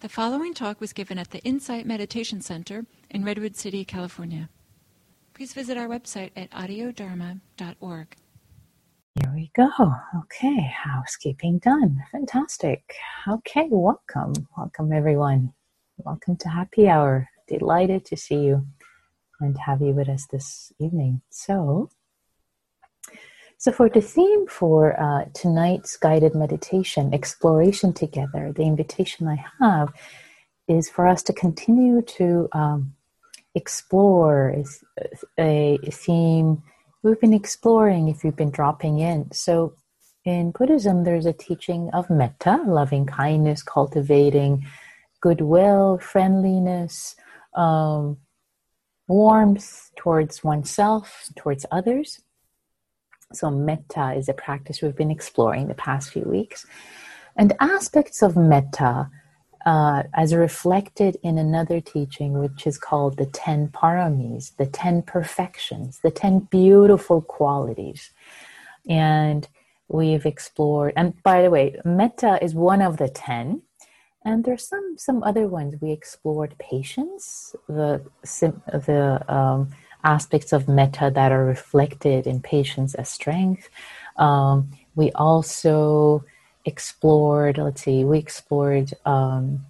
The following talk was given at the Insight Meditation Center in Redwood City, California. Please visit our website at audiodharma.org. Here we go. Okay, housekeeping done. Fantastic. Okay, welcome. Welcome, everyone. Welcome to Happy Hour. Delighted to see you and have you with us this evening. So, so, for the theme for uh, tonight's guided meditation, exploration together, the invitation I have is for us to continue to um, explore a, theme we've been exploring if you've been dropping in. So, in Buddhism, there's a teaching of metta, loving kindness, cultivating goodwill, friendliness, um, warmth towards oneself, towards others. So, metta is a practice we've been exploring the past few weeks. And aspects of metta, uh, as reflected in another teaching, which is called the Ten Paramis, the Ten Perfections, the Ten Beautiful Qualities. And we've explored, and by the way, metta is one of the ten. And there's some some other ones. We explored patience, the the um, aspects of metta that are reflected in patience as strength. Um, we also explored, let's see, we explored, um,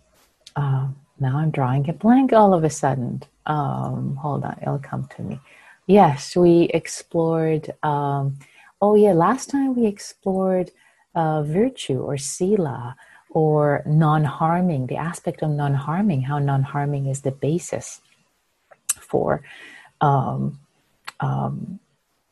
uh, now I'm drawing a blank all of a sudden. Um, hold on, it'll come to me. Yes, we explored, um, oh yeah, last time we explored uh, virtue or sila or non harming, the aspect of non harming, how non harming is the basis for um, um,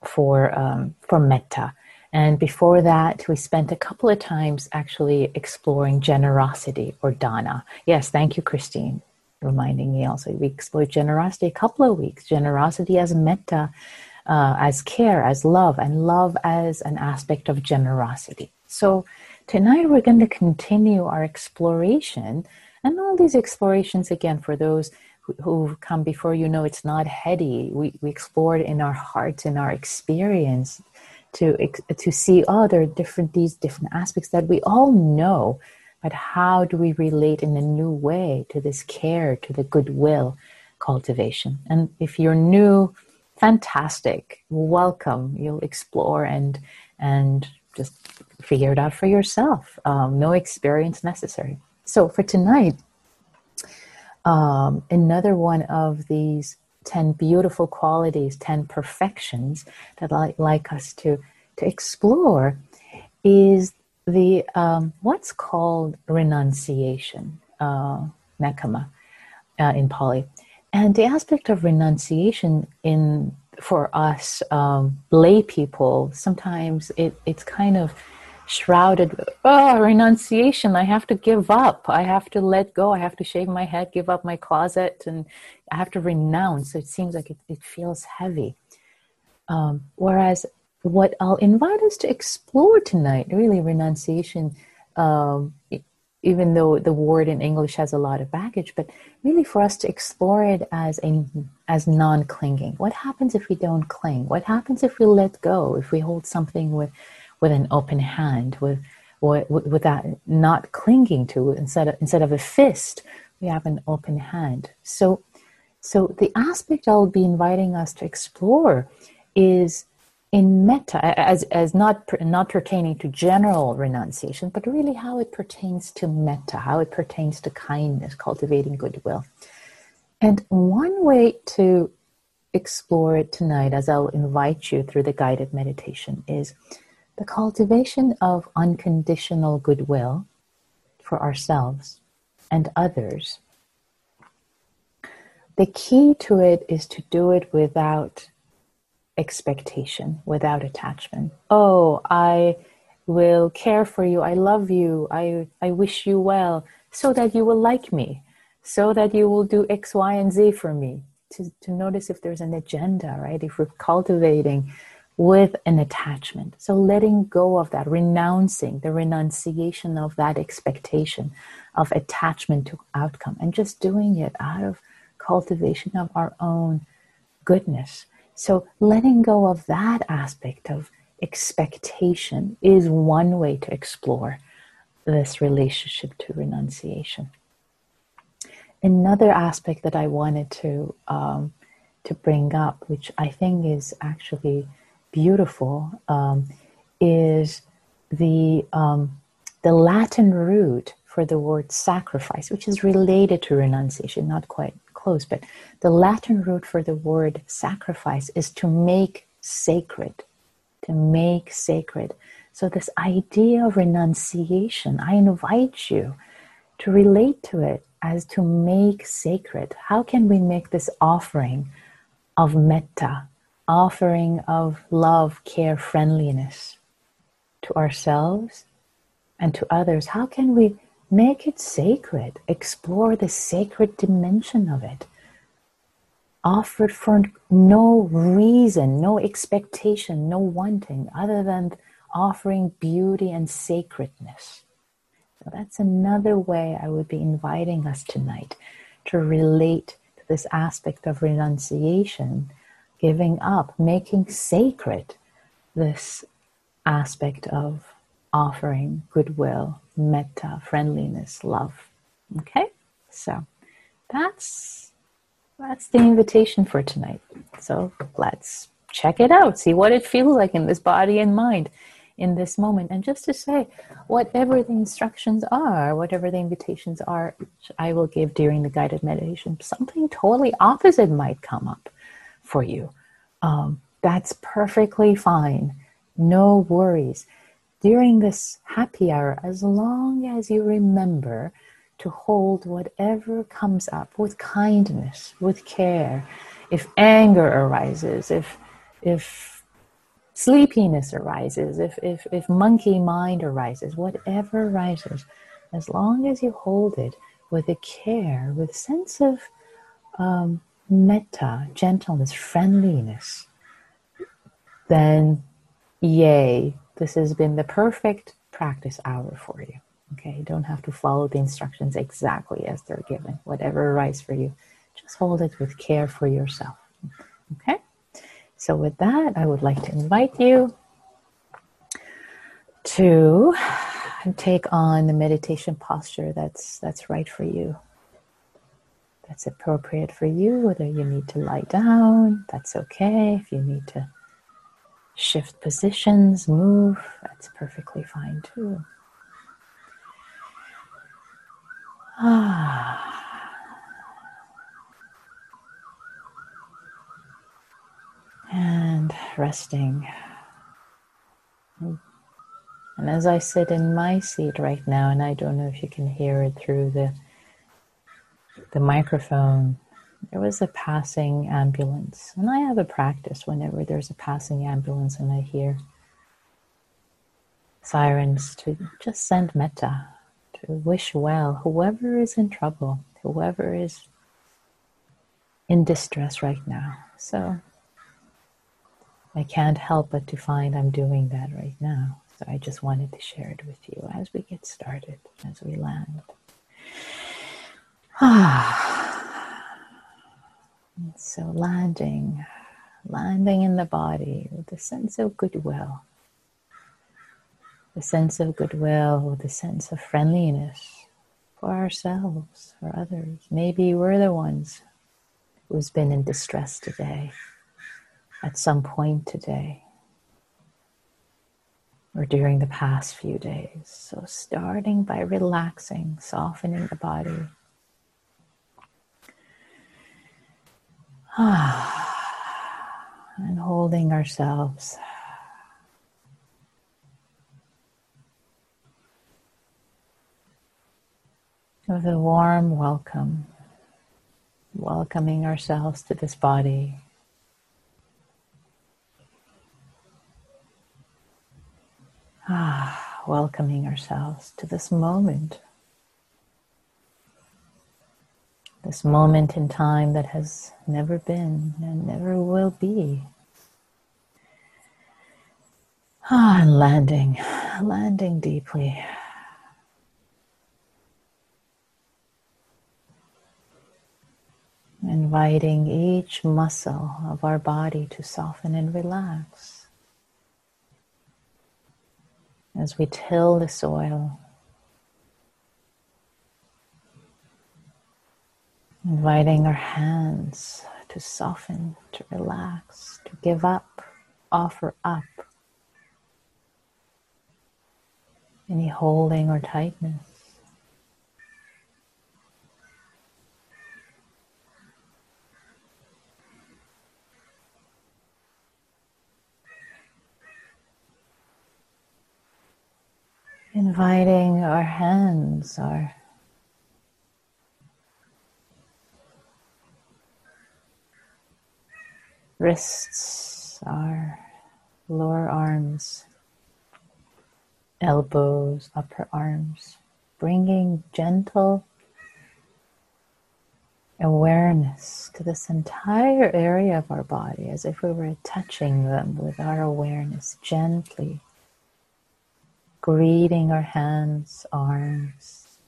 for um, for metta. And before that, we spent a couple of times actually exploring generosity or dana. Yes, thank you, Christine, reminding me also. We explored generosity a couple of weeks. Generosity as metta, uh, as care, as love, and love as an aspect of generosity. So tonight we're going to continue our exploration. And all these explorations, again, for those who've come before you know it's not heady. We, we explore it in our hearts, in our experience, to to see oh there are different these different aspects that we all know, but how do we relate in a new way to this care, to the goodwill cultivation? And if you're new, fantastic, welcome. You'll explore and and just figure it out for yourself. Um, no experience necessary. So for tonight, um, another one of these 10 beautiful qualities, 10 perfections that I like us to, to explore is the um, what's called renunciation, uh, uh, in Pali. And the aspect of renunciation in for us um, lay people, sometimes it, it's kind of shrouded. Oh renunciation. I have to give up. I have to let go. I have to shave my head give up my closet and i have to renounce. It seems like it, it feels heavy. Um, whereas what i'll invite us to explore tonight really renunciation um, even though the word in english has a lot of baggage but really for us to explore it as a as non-clinging. What happens if we don't cling? What happens if we let go if we hold something with with an open hand, with, with, with that not clinging to instead of, instead of a fist, we have an open hand. So, so the aspect I'll be inviting us to explore is in metta as, as not, not pertaining to general renunciation, but really how it pertains to metta, how it pertains to kindness, cultivating goodwill. And one way to explore it tonight, as I'll invite you through the guided meditation, is the cultivation of unconditional goodwill for ourselves and others. The key to it is to do it without expectation, without attachment. Oh, I will care for you. I love you. I, I wish you well so that you will like me, so that you will do X, Y, and Z for me. To, to notice if there's an agenda, right? If we're cultivating with an attachment. So letting go of that, renouncing the renunciation of that expectation of attachment to outcome and just doing it out of cultivation of our own goodness. So letting go of that aspect of expectation is one way to explore this relationship to renunciation. another aspect that I wanted to um, to bring up, which I think is actually beautiful, um, is the um, the Latin root for the word sacrifice, which is related to renunciation, not quite close, but the Latin root for the word sacrifice is to make sacred, to make sacred. So, this idea of renunciation, I invite you to relate to it as to make sacred. How can we make this offering of metta, offering of love, care, friendliness to ourselves and to others? How can we make it sacred? Explore the sacred dimension of it. Offered for no reason, no expectation, no wanting, other than offering beauty and sacredness. So that's another way I would be inviting us tonight to relate to this aspect of renunciation, giving up, making sacred this aspect of offering goodwill, metta, friendliness, love. Okay? So that's that's the invitation for tonight. So let's check it out, see what it feels like in this body and mind in this moment. And just to say, whatever the instructions are, whatever the invitations are, I will give during the guided meditation, something totally opposite might come up for you. Um, that's perfectly fine. No worries. During this happy hour, as long as you remember to hold whatever comes up with kindness, with care, if anger arises, if if sleepiness arises, if, if, if monkey mind arises, whatever arises, as long as you hold it with a care, with sense of um, metta, gentleness, friendliness, then yay, this has been the perfect practice hour for you. Okay, you don't have to follow the instructions exactly as they're given. Whatever arises for you, just hold it with care for yourself. Okay? So, with that, I would like to invite you to take on the meditation posture that's that's right for you. That's appropriate for you. Whether you need to lie down, that's okay. If you need to shift positions, move, that's perfectly fine too. Ah. and resting. And as I sit in my seat right now, and I don't know if you can hear it through the the microphone, there was a passing ambulance. And I have a practice whenever there's a passing ambulance and I hear sirens to just send metta, to wish well whoever is in trouble, whoever is in distress right now. So I can't help but to find I'm doing that right now. So I just wanted to share it with you as we get started, as we land. Ah. so landing, landing in the body with a sense of goodwill, the sense of goodwill with a sense of friendliness for ourselves, for others. Maybe we're the ones who's been in distress today at some point today or during the past few days. So, starting by relaxing, softening the body. and holding ourselves. With a warm welcome, welcoming ourselves to this body. Ah, welcoming ourselves to this moment. This moment in time that has never been and never will be. Ah, and landing, landing deeply. Inviting each muscle of our body to soften and relax. as we till the soil. Inviting our hands to soften, to relax, to give up, offer up any holding or tightness. Inviting our hands, our wrists, our lower arms, elbows, upper arms, bringing gentle awareness to this entire area of our body as if we were touching them with our awareness gently, greeting our hands, arms,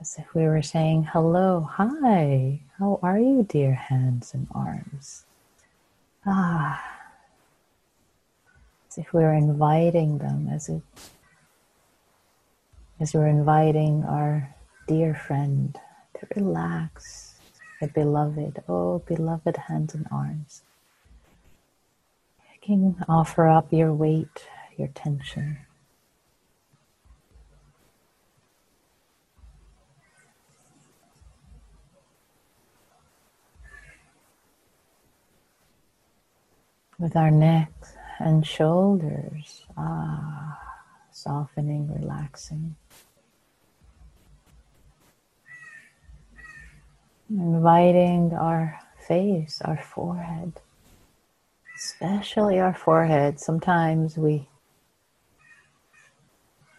as if we were saying, Hello, hi, how are you, dear hands and arms? Ah, as if we're inviting them, as if as we're inviting our dear friend to relax, a beloved, oh beloved hands and arms. You can offer up your weight, your tension. With our neck and shoulders, ah, softening, relaxing. Inviting our face, our forehead, especially our forehead. Sometimes we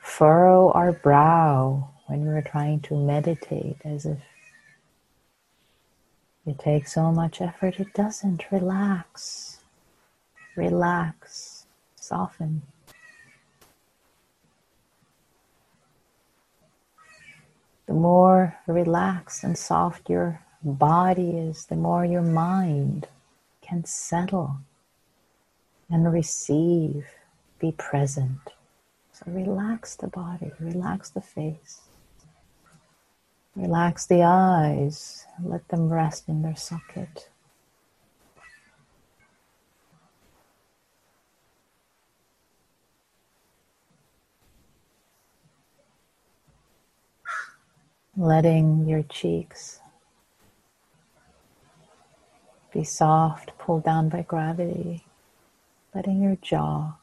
furrow our brow when we're trying to meditate as if it takes so much effort. It doesn't. Relax relax, soften. The more relaxed and soft your body is, the more your mind can settle and receive, be present. So relax the body, relax the face, relax the eyes, let them rest in their socket. Letting your cheeks be soft, pulled down by gravity, letting your jaw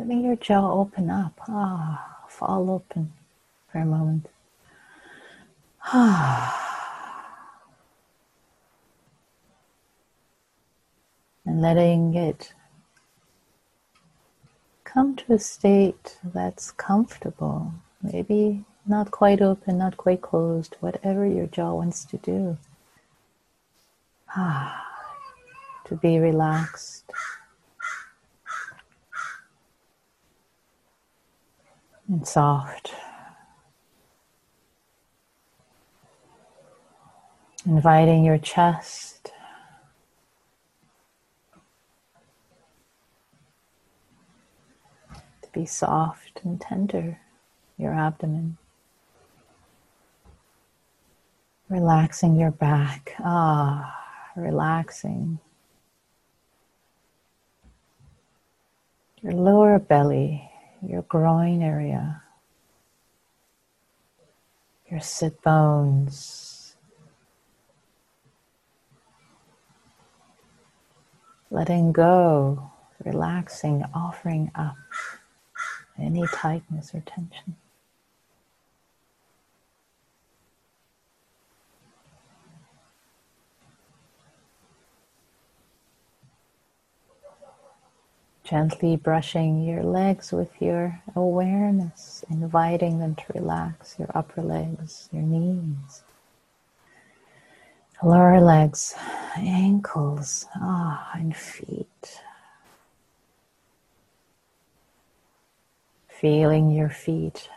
letting your jaw open up, ah, fall open for a moment. Ah. And letting it come to a state that's comfortable, maybe not quite open, not quite closed, whatever your jaw wants to do. Ah, to be relaxed. And soft. Inviting your chest be soft and tender, your abdomen. Relaxing your back. Ah, relaxing. Your lower belly, your groin area, your sit bones. Letting go, relaxing, offering up any tightness or tension. Gently brushing your legs with your awareness, inviting them to relax your upper legs, your knees, lower legs, ankles, ah, and feet. Feeling your feet,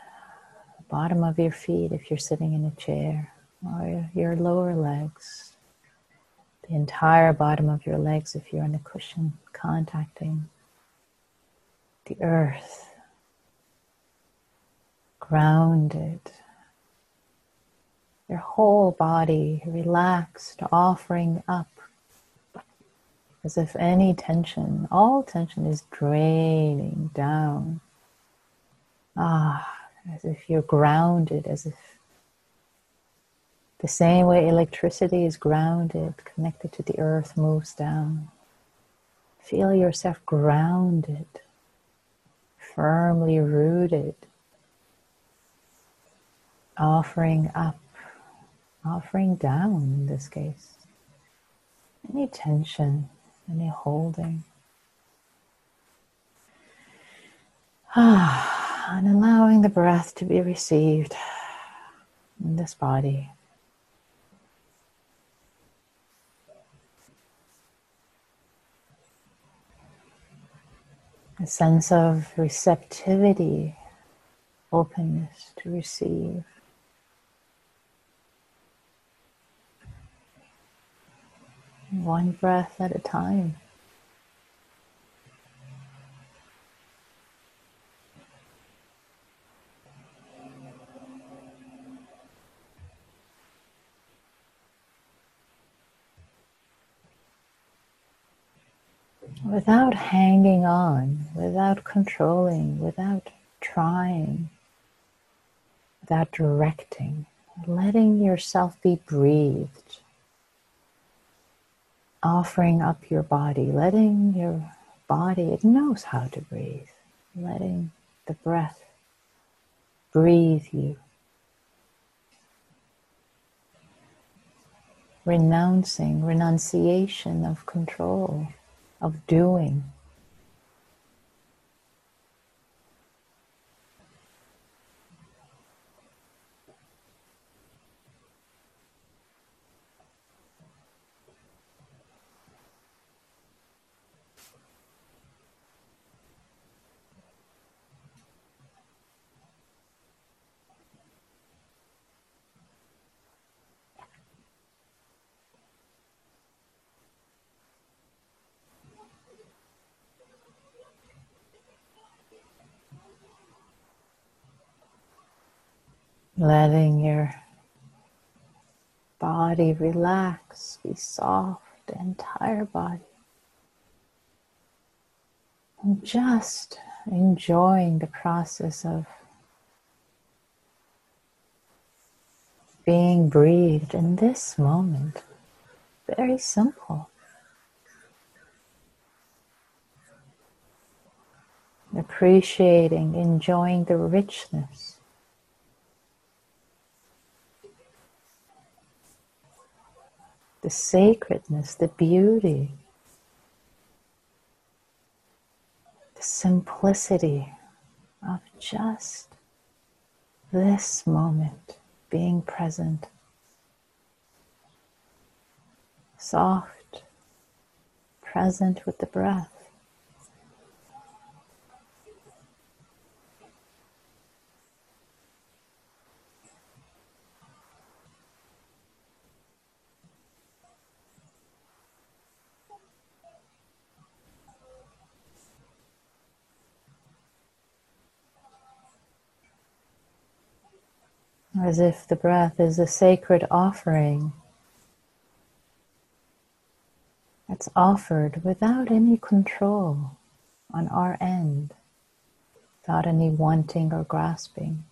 the bottom of your feet if you're sitting in a chair, or your lower legs, the entire bottom of your legs if you're on a cushion, contacting the earth, grounded. Your whole body relaxed, offering up as if any tension, all tension is draining down. Ah, as if you're grounded, as if the same way electricity is grounded, connected to the earth, moves down. Feel yourself grounded, firmly rooted, offering up, offering down in this case. Any tension, any holding. Ah, and allowing the breath to be received in this body. A sense of receptivity, openness to receive. one breath at a time. Without hanging on, without controlling, without trying, without directing, letting yourself be breathed offering up your body, letting your body, it knows how to breathe, letting the breath breathe you. Renouncing, renunciation of control, of doing. Letting your body relax, be soft, entire body. And just enjoying the process of being breathed in this moment. Very simple. Appreciating, enjoying the richness the sacredness, the beauty, the simplicity of just this moment being present. Soft, present with the breath. As if the breath is a sacred offering that's offered without any control on our end, without any wanting or grasping.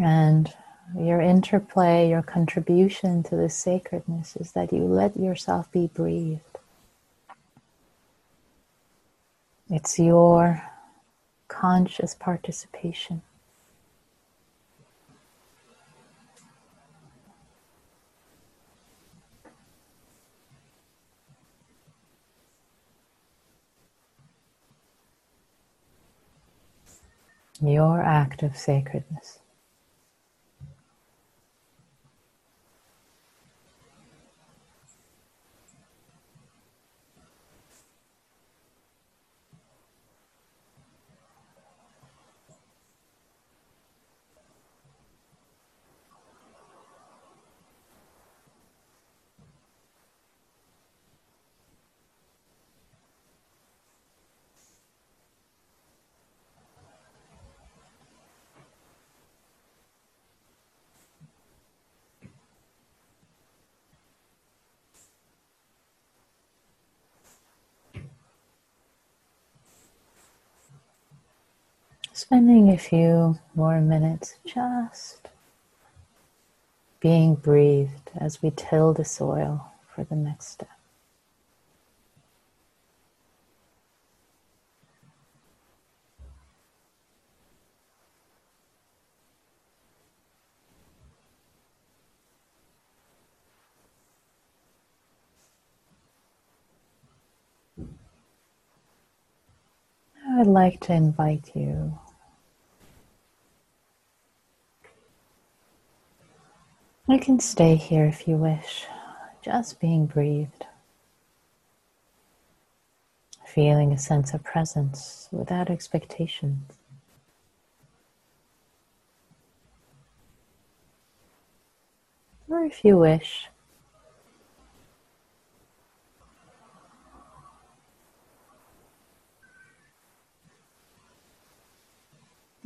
And your interplay, your contribution to the sacredness is that you let yourself be breathed. It's your conscious participation. Your act of sacredness. Spending a few more minutes just being breathed as we till the soil for the next step. I'd like to invite you You can stay here if you wish, just being breathed, feeling a sense of presence without expectations. Or if you wish,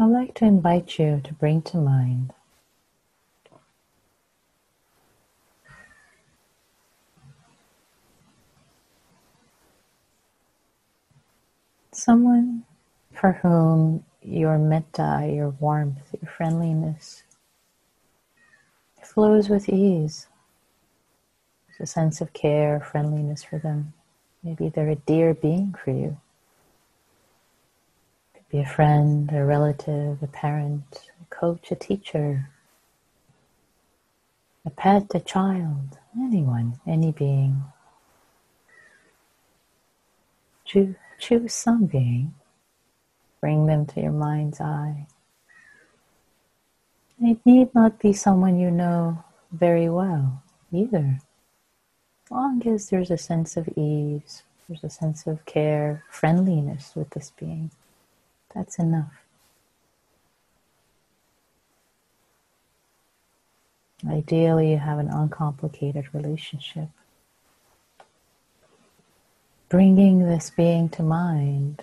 I'd like to invite you to bring to mind someone for whom your metta, your warmth, your friendliness flows with ease. There's a sense of care, friendliness for them. Maybe they're a dear being for you. Could be a friend, a relative, a parent, a coach, a teacher, a pet, a child, anyone, any being. Choose choose some being, bring them to your mind's eye. It need not be someone you know very well either. Long as there's a sense of ease, there's a sense of care, friendliness with this being, that's enough. Ideally, you have an uncomplicated relationship bringing this being to mind.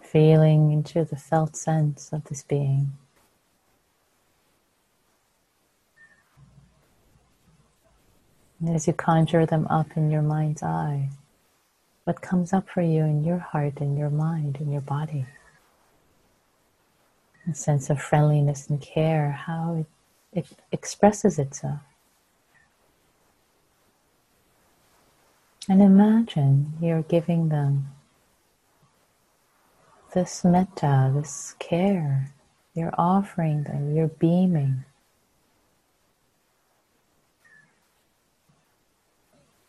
Feeling into the felt sense of this being. And as you conjure them up in your mind's eye, what comes up for you in your heart, in your mind, in your body? A sense of friendliness and care, how it, it expresses itself. And imagine you're giving them this metta, this care. You're offering them, you're beaming.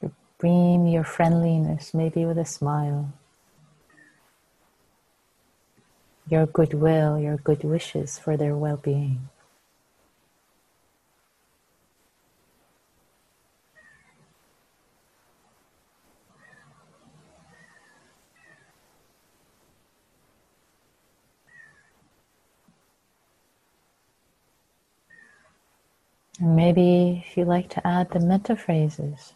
You beam your friendliness, maybe with a smile. Your goodwill, your good wishes for their well being. Maybe if you like to add the metta phrases,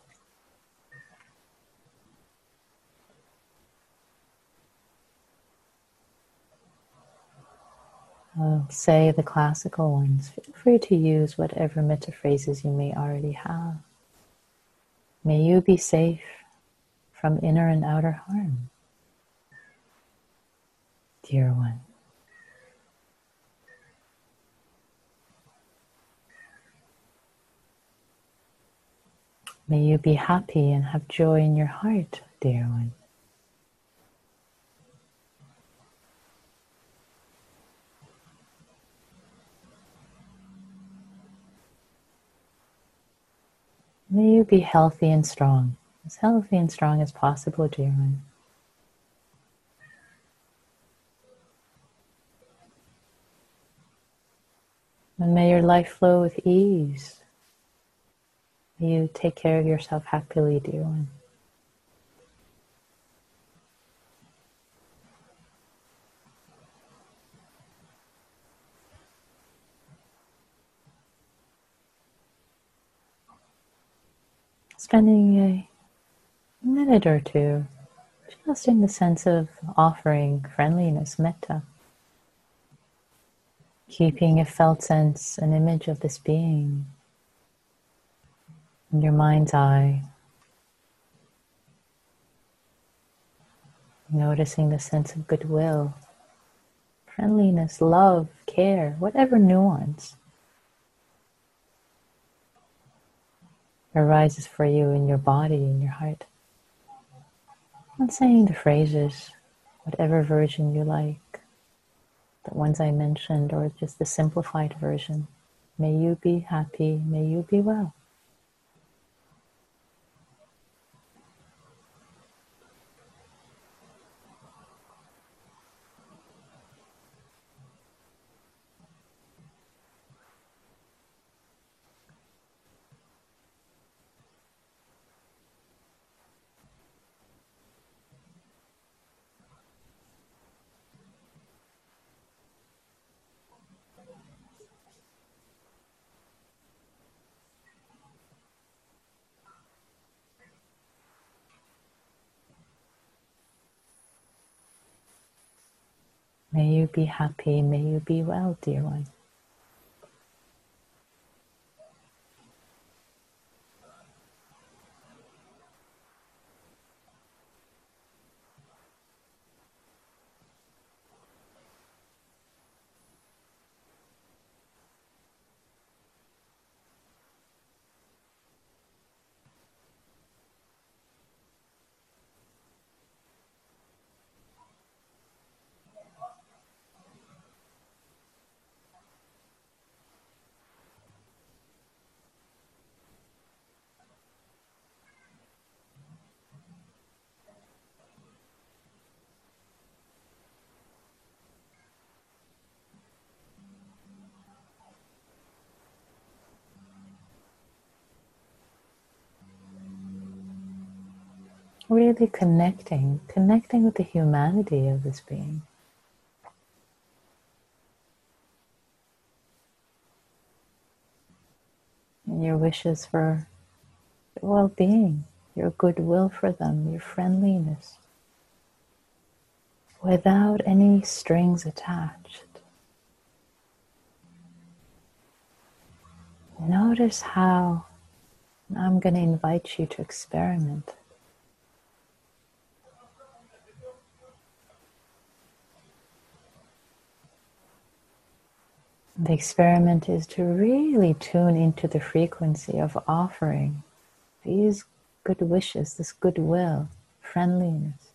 say the classical ones, feel free to use whatever metta phrases you may already have. May you be safe from inner and outer harm. Dear one. May you be happy and have joy in your heart, dear one. May you be healthy and strong, as healthy and strong as possible, dear one. And may your life flow with ease. May you take care of yourself happily, dear one. Spending a minute or two just in the sense of offering friendliness, metta. Keeping a felt sense, an image of this being in your mind's eye. Noticing the sense of goodwill, friendliness, love, care, whatever nuance arises for you in your body, in your heart. I'm saying the phrases, whatever version you like, the ones I mentioned, or just the simplified version. May you be happy, may you be well. May you be happy, may you be well, dear one. Really connecting, connecting with the humanity of this being. And your wishes for well being, your goodwill for them, your friendliness, without any strings attached. Notice how I'm going to invite you to experiment. The experiment is to really tune into the frequency of offering these good wishes, this goodwill, friendliness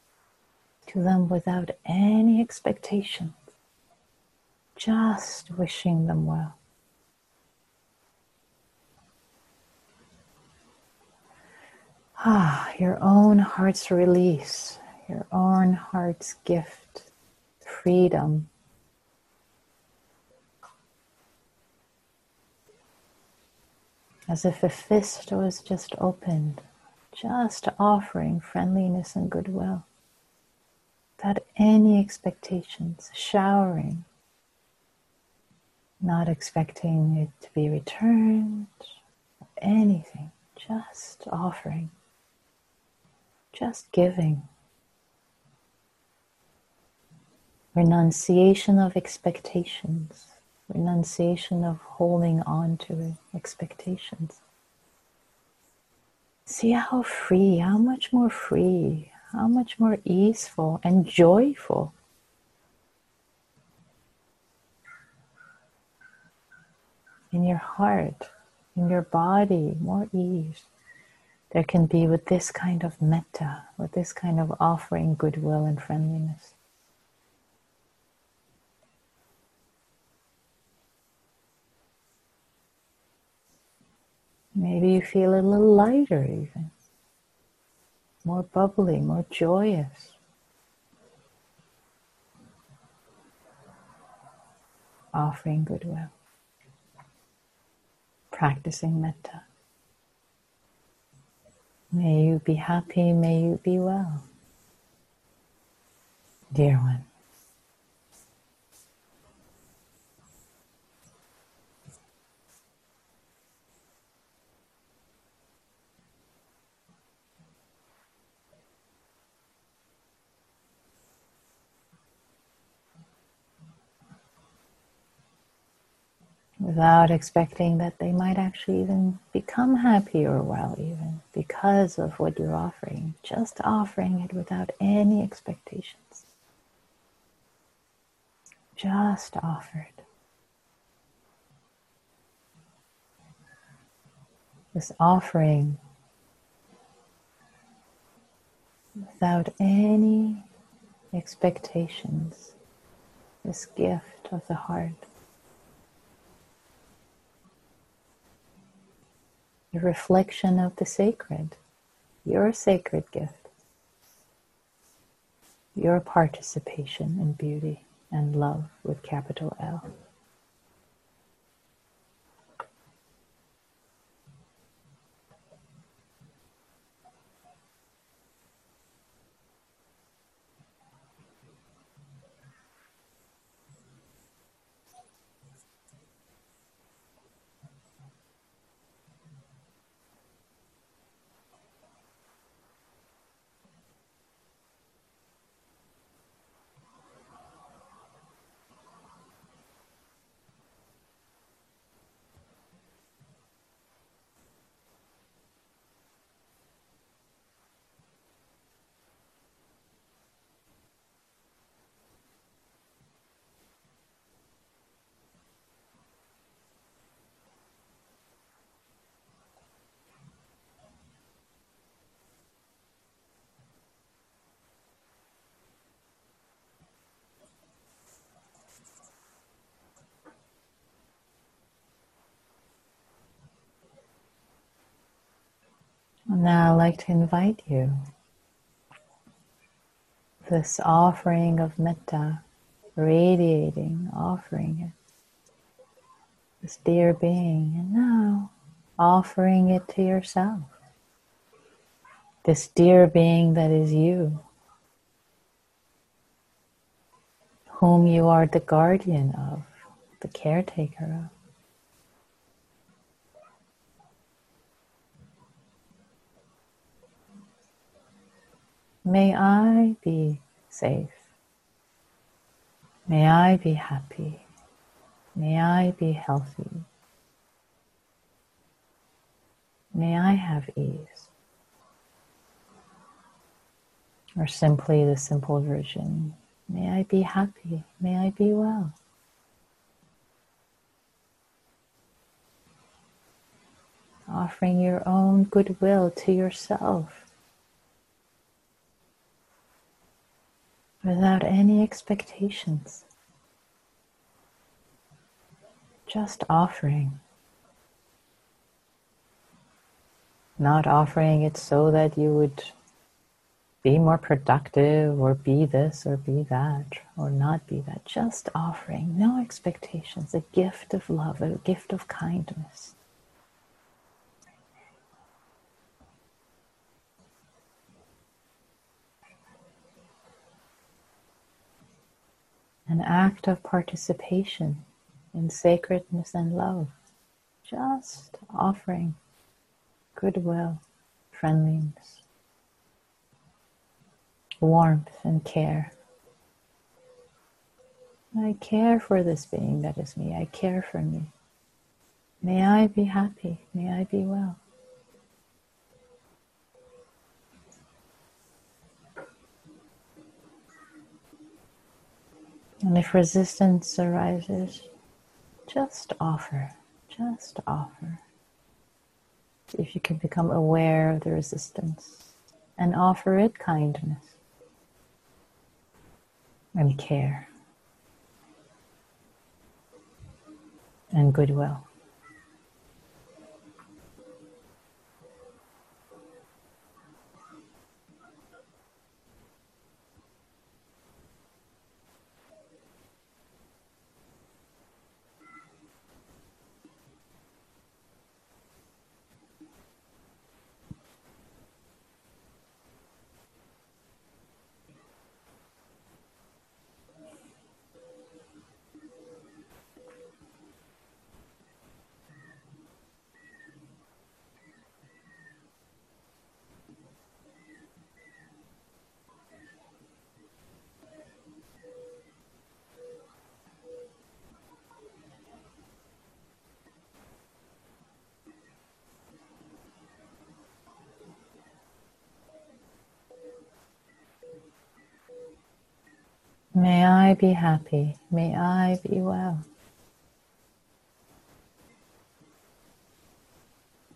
to them without any expectations, just wishing them well. Ah, your own heart's release, your own heart's gift, freedom as if a fist was just opened, just offering friendliness and goodwill, without any expectations, showering, not expecting it to be returned, anything, just offering, just giving. Renunciation of expectations renunciation of holding on to expectations. See how free, how much more free, how much more easeful and joyful. In your heart, in your body, more ease there can be with this kind of metta, with this kind of offering goodwill and friendliness. Maybe you feel a little lighter, even more bubbly, more joyous. Offering goodwill, practicing metta. May you be happy, may you be well. Dear one. Without expecting that they might actually even become happy or well, even because of what you're offering. Just offering it without any expectations. Just offer it. This offering without any expectations, this gift of the heart. The reflection of the sacred, your sacred gift, your participation in beauty and love with capital L. Now I'd like to invite you this offering of metta, radiating, offering it, this dear being, and now offering it to yourself, this dear being that is you, whom you are the guardian of, the caretaker of. May I be safe. May I be happy. May I be healthy. May I have ease. Or simply the simple version May I be happy. May I be well. Offering your own goodwill to yourself. Without any expectations. Just offering. Not offering it so that you would be more productive or be this or be that or not be that. Just offering, no expectations, a gift of love, a gift of kindness. An act of participation in sacredness and love, just offering goodwill, friendliness, warmth, and care. I care for this being that is me. I care for me. May I be happy. May I be well. And if resistance arises, just offer, just offer. If you can become aware of the resistance and offer it kindness and care and goodwill. May I be happy. May I be well.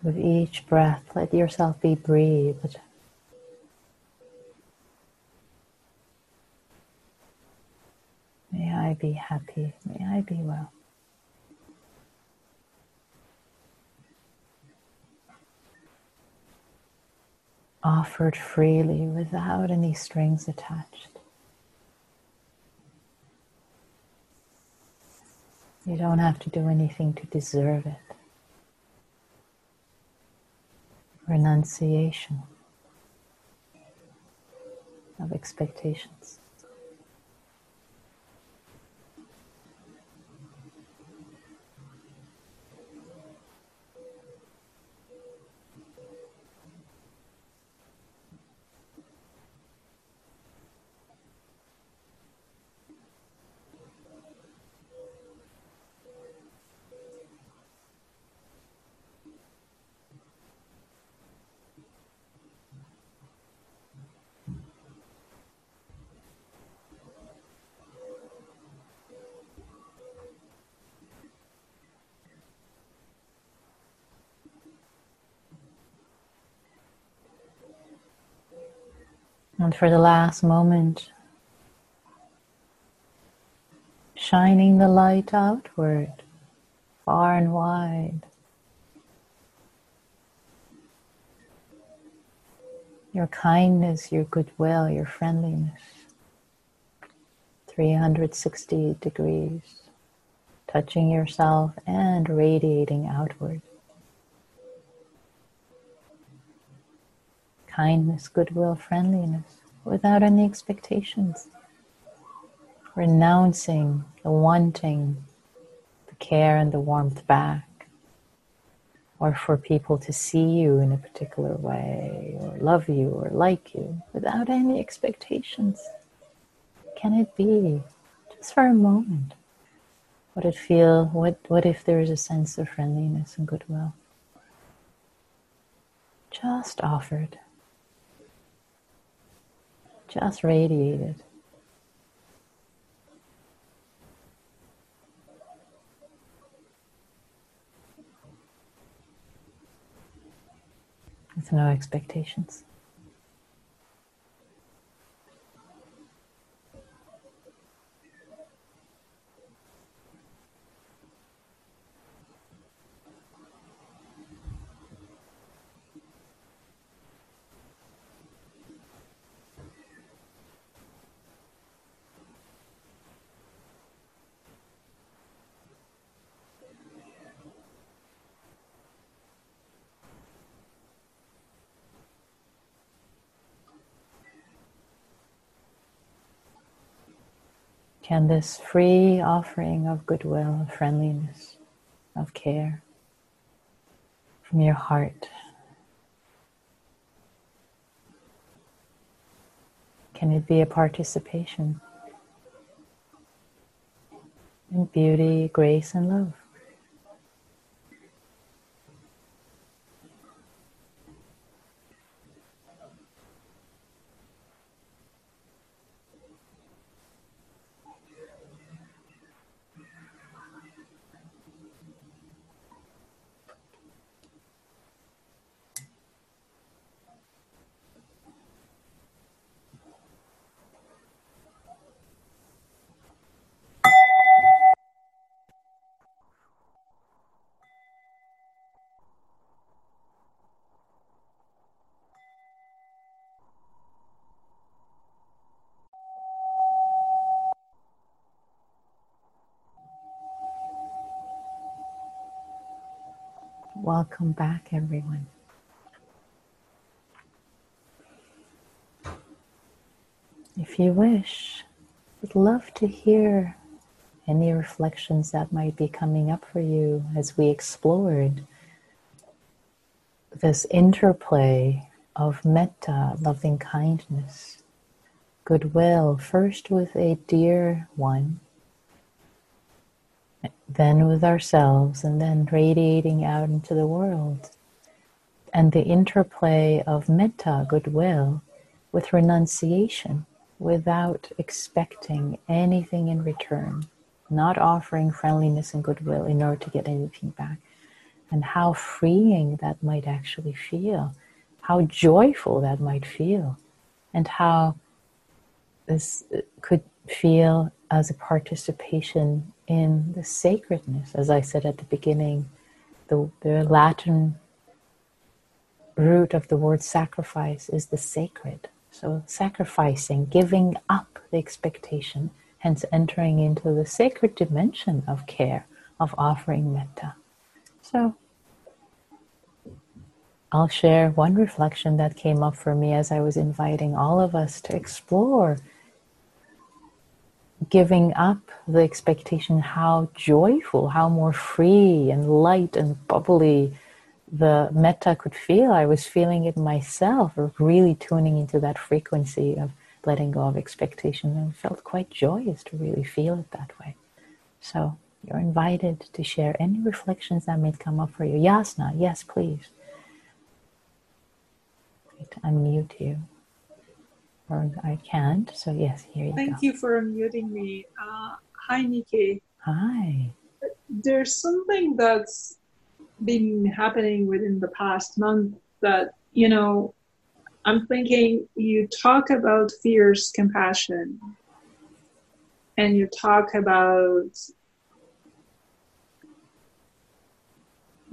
With each breath, let yourself be breathed. May I be happy. May I be well. Offered freely without any strings attached. You don't have to do anything to deserve it. renunciation of expectations. And for the last moment, shining the light outward, far and wide. Your kindness, your goodwill, your friendliness. 360 degrees, touching yourself and radiating outward. Kindness, goodwill, friendliness, without any expectations. Renouncing the wanting, the care and the warmth back, or for people to see you in a particular way, or love you, or like you, without any expectations. Can it be, just for a moment? Would it feel, what, what if there is a sense of friendliness and goodwill? Just offered just radiated. With no expectations. Can this free offering of goodwill, of friendliness, of care from your heart, can it be a participation in beauty, grace, and love? Welcome back, everyone. If you wish, I'd love to hear any reflections that might be coming up for you as we explored this interplay of metta, loving kindness, goodwill, first with a dear one, then with ourselves, and then radiating out into the world. And the interplay of metta, goodwill, with renunciation, without expecting anything in return, not offering friendliness and goodwill in order to get anything back. And how freeing that might actually feel, how joyful that might feel, and how this could feel as a participation in the sacredness. As I said at the beginning, the, the Latin root of the word sacrifice is the sacred. So, sacrificing, giving up the expectation, hence entering into the sacred dimension of care, of offering metta. So, I'll share one reflection that came up for me as I was inviting all of us to explore giving up the expectation how joyful, how more free and light and bubbly the metta could feel. I was feeling it myself, really tuning into that frequency of letting go of expectation and felt quite joyous to really feel it that way. So you're invited to share any reflections that may come up for you. Yasna, yes, please. To unmute you. Or I can't. So yes, here you Thank go. Thank you for unmuting me. Uh, hi, Nikki. Hi. There's something that's been happening within the past month that, you know, I'm thinking you talk about fierce compassion and you talk about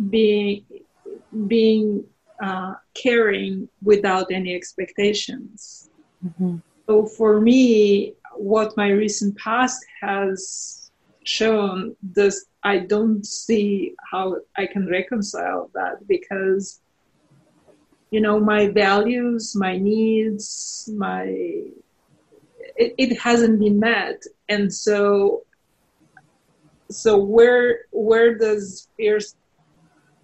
being being uh, caring without any expectations. Mm-hmm. So for me, what my recent past has shown, this I don't see how I can reconcile that because you know my values, my needs, my it, it hasn't been met, and so so where where does fierce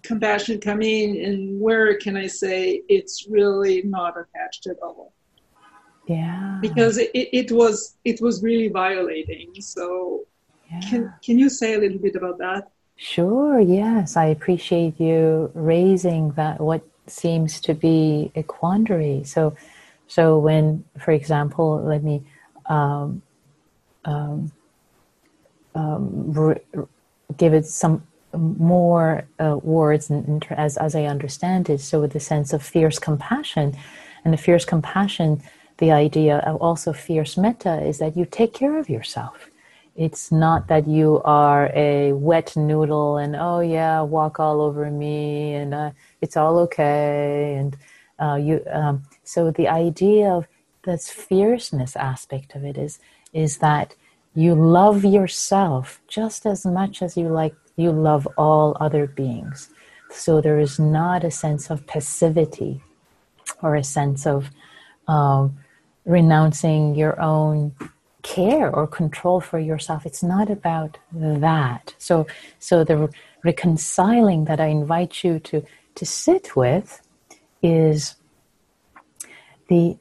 compassion come in, and where can I say it's really not attached at all? Yeah, because it, it was it was really violating. So yeah. Can, can you say a little bit about that? Sure, yes. I appreciate you raising that what seems to be a quandary. So, so when, for example, let me um, um, um, re- give it some more uh, words in, in, as, as I understand it. So, with the sense of fierce compassion, and the fierce compassion, the idea of also fierce metta is that you take care of yourself. It's not that you are a wet noodle and oh yeah walk all over me and uh, it's all okay. And uh, you um, so the idea of this fierceness aspect of it is is that you love yourself just as much as you like you love all other beings. So there is not a sense of passivity or a sense of um, renouncing your own care or control for yourself. It's not about that. So, so the reconciling that I invite you to to sit with is the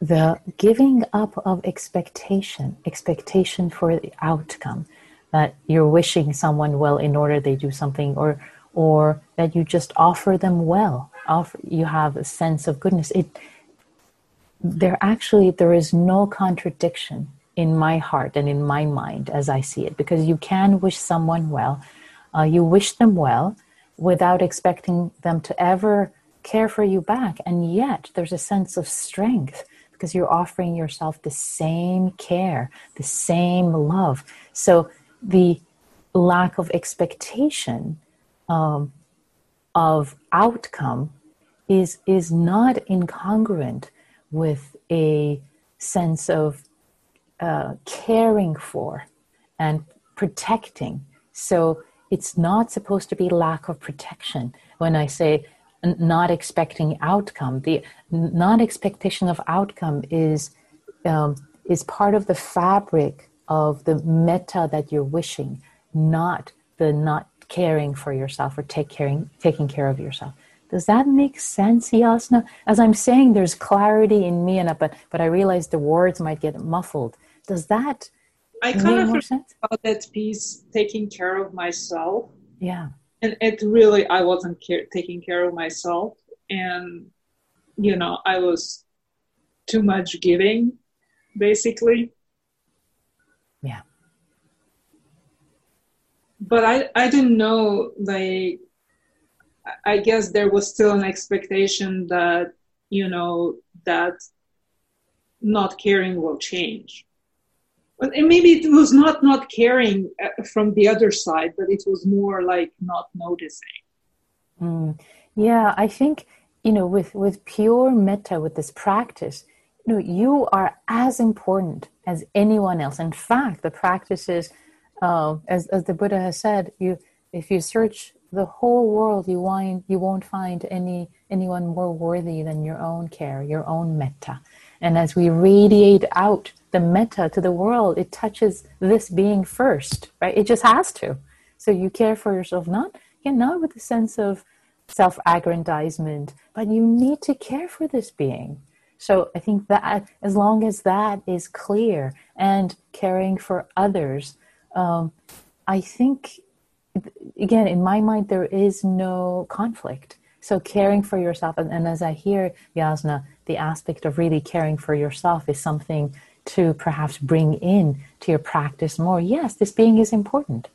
the giving up of expectation, expectation for the outcome, that you're wishing someone well in order they do something, or or that you just offer them well. Offer, you have a sense of goodness. It there actually there is no contradiction in my heart and in my mind as I see it, because you can wish someone well. Uh, you wish them well without expecting them to ever care for you back. And yet there's a sense of strength because you're offering yourself the same care, the same love. So the lack of expectation um, of outcome is, is not incongruent with a sense of uh, caring for and protecting. So it's not supposed to be lack of protection. When I say not expecting outcome, the non expectation of outcome is um, is part of the fabric of the metta that you're wishing, not the not caring for yourself or take caring, taking care of yourself. Does that make sense, Yasna? As I'm saying, there's clarity in me, and but but I realize the words might get muffled. Does that I kind of more sense? about that piece, taking care of myself. Yeah. And it really, I wasn't care, taking care of myself. And, you know, I was too much giving. basically. Yeah. But I, I didn't know, like, I guess there was still an expectation that, you know, that not caring will change. But maybe it was not not caring uh, from the other side, but it was more like not noticing. Mm. Yeah, I think you know with with pure metta, with this practice, you know, you are as important as anyone else. In fact, the practice is, uh, as as the Buddha has said, you if you search the whole world, you won't you won't find any anyone more worthy than your own care, your own metta. And as we radiate out the metta to the world, it touches this being first, right? It just has to. So you care for yourself, not again, not with a sense of self-aggrandizement, but you need to care for this being. So I think that as long as that is clear and caring for others, um, I think again in my mind there is no conflict. So caring for yourself, and, and as I hear Yasna, the aspect of really caring for yourself is something to perhaps bring in to your practice more. Yes, this being is important.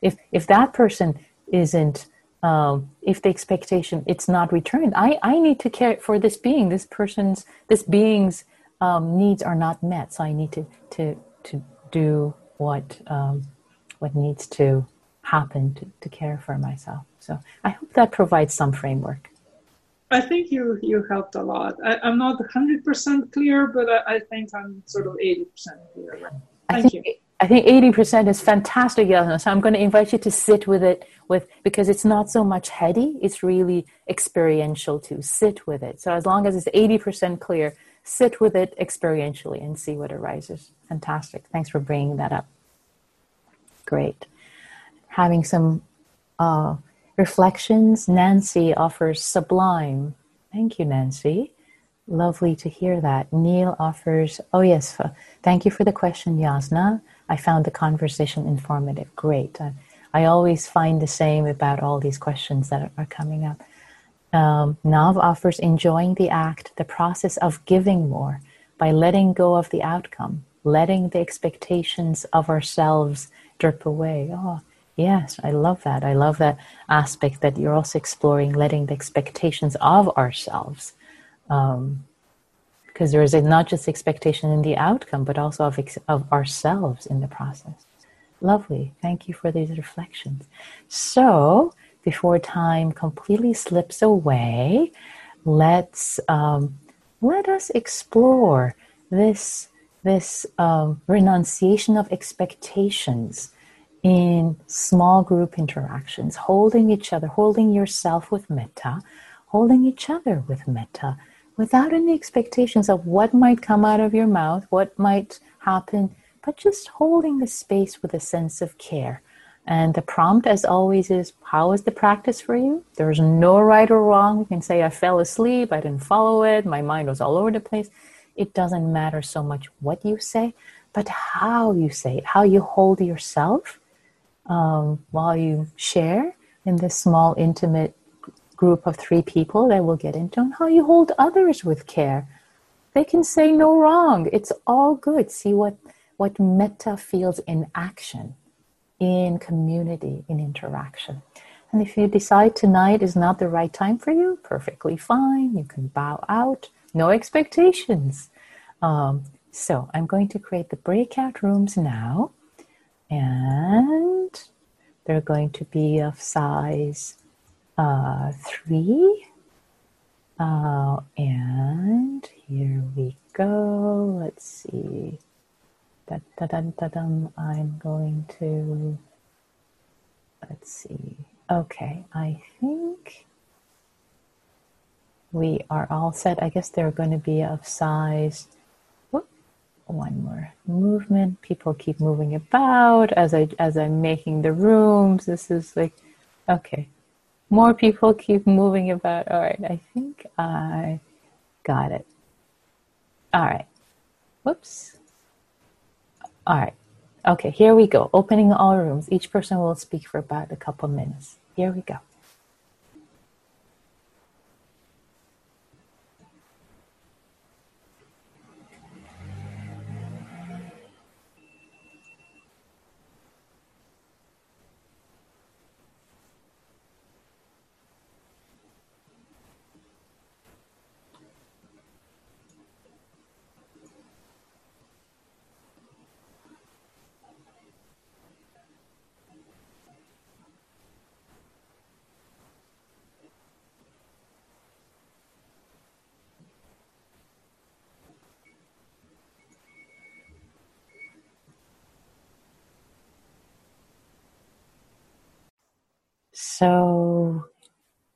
If if that person isn't, um, if the expectation it's not returned, I I need to care for this being. This person's this being's um, needs are not met, so I need to to to do what um, what needs to happen to, to care for myself. So I hope that provides some framework. I think you you helped a lot. I, am not 100% clear, but I, I, think I'm sort of 80% clear. Thank I think, you. I think 80% is fantastic, Yelena. So I'm going to invite you to sit with it with because it's not so much heady, it's really experiential to sit with it. So as long as it's 80% clear, sit with it experientially and see what arises. Fantastic. Thanks for bringing that up. Great. Having some uh, reflections, Nancy offers sublime. Thank you, Nancy. Lovely to hear that. Neil offers, oh yes, thank you for the question, Yasna. I found the conversation informative. Great. I, I always find the same about all these questions that are coming up. Um, Nav offers enjoying the act, the process of giving more by letting go of the outcome, letting the expectations of ourselves drip away. Oh, Yes, I love that. I love that aspect that you're also exploring, letting the expectations of ourselves. Um, because there is a, not just expectation in the outcome, but also of, of ourselves in the process. Lovely. Thank you for these reflections. So, before time completely slips away, let's um, let us explore this this um, renunciation of expectations in small group interactions, holding each other, holding yourself with metta, holding each other with metta, without any expectations of what might come out of your mouth, what might happen, but just holding the space with a sense of care. And the prompt, as always, is how is the practice for you? There's no right or wrong. You can say, I fell asleep, I didn't follow it, my mind was all over the place. It doesn't matter so much what you say, but how you say it, how you hold yourself um, while you share in this small, intimate group of three people that we'll get into, and how you hold others with care. They can say no wrong. It's all good. See what, what metta feels in action, in community, in interaction. And if you decide tonight is not the right time for you, perfectly fine. You can bow out, no expectations. Um, so I'm going to create the breakout rooms now. And they're going to be of size uh, 3. Uh, and here we go. Let's see. Da, da, da, da, dum. I'm going to. Let's see. Okay, I think we are all set. I guess they're going to be of size one more movement. People keep moving about as I as I'm making the rooms. This is like okay. More people keep moving about. All right, I think I got it. All right. Whoops. All right. Okay, here we go. Opening all rooms. Each person will speak for about a couple minutes. Here we go. So,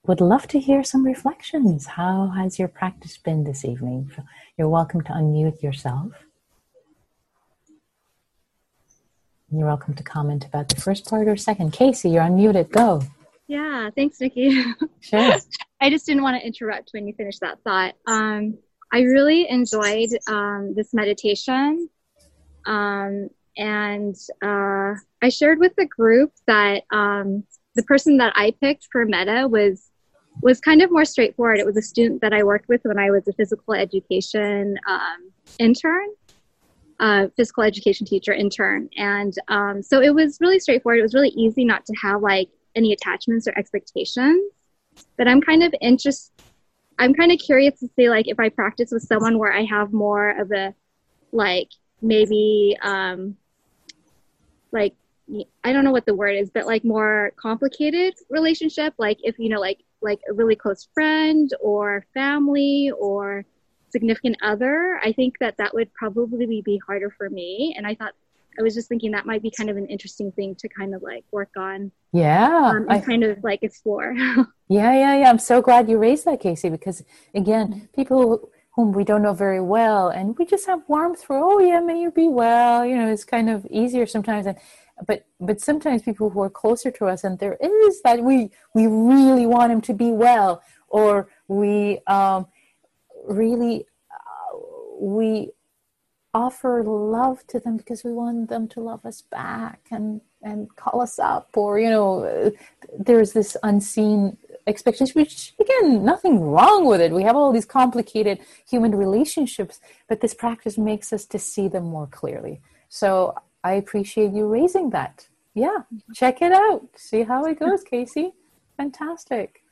would love to hear some reflections. How has your practice been this evening? You're welcome to unmute yourself. You're welcome to comment about the first part or second. Casey, you're unmuted. Go. Yeah, thanks, Nikki. Sure. I just didn't want to interrupt when you finished that thought. Um, I really enjoyed um, this meditation. Um, and uh, I shared with the group that um, the person that I picked for Metta was was kind of more straightforward. It was a student that I worked with when I was a physical education um, intern, uh, physical education teacher intern, and um, so it was really straightforward. It was really easy not to have like any attachments or expectations. But I'm kind of interested. I'm kind of curious to see like if I practice with someone where I have more of a like maybe um, like I don't know what the word is, but like more complicated relationship. Like if you know, like like a really close friend or family or significant other, I think that that would probably be harder for me. And I thought I was just thinking that might be kind of an interesting thing to kind of like work on. Yeah. Um, and I, kind of like explore. yeah, yeah, yeah. I'm so glad you raised that, Casey, because again, people whom we don't know very well and we just have warmth for, oh yeah, may you be well. You know, it's kind of easier sometimes. And but but sometimes people who are closer to us and there is that we we really want him to be well or we um, really uh, we offer love to them because we want them to love us back and and call us up or you know there's this unseen expectation which again nothing wrong with it we have all these complicated human relationships but this practice makes us to see them more clearly so i appreciate you raising that yeah check it out see how it goes casey fantastic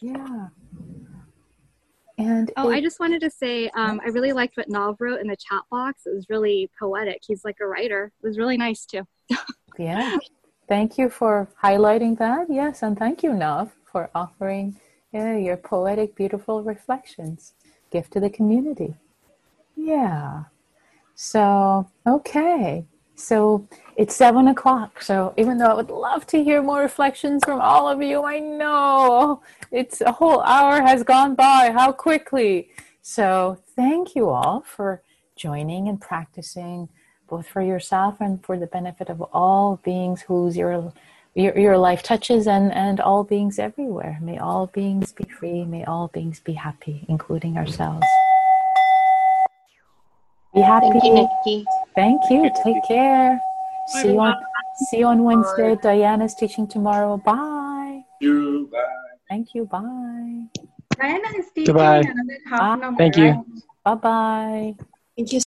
yeah and oh, it, I just wanted to say um, I really liked what Nav wrote in the chat box. It was really poetic. He's like a writer. It was really nice too. yeah. Thank you for highlighting that. Yes, and thank you, Nav, for offering your poetic, beautiful reflections. Gift to the community. Yeah. So, okay. So it's seven o'clock. So even though I would love to hear more reflections from all of you, I know it's a whole hour has gone by. How quickly. So thank you all for joining and practicing both for yourself and for the benefit of all beings whose your your, your life touches and, and all beings everywhere. May all beings be free. May all beings be happy, including ourselves. Be happy. Thank you, Nikki. Thank you. Take care. See you on see you on Wednesday. Diana's teaching tomorrow. Bye. You bye. Thank you. Bye. Diana is teaching Goodbye. another half an hour. Thank you. Bye bye. Thank you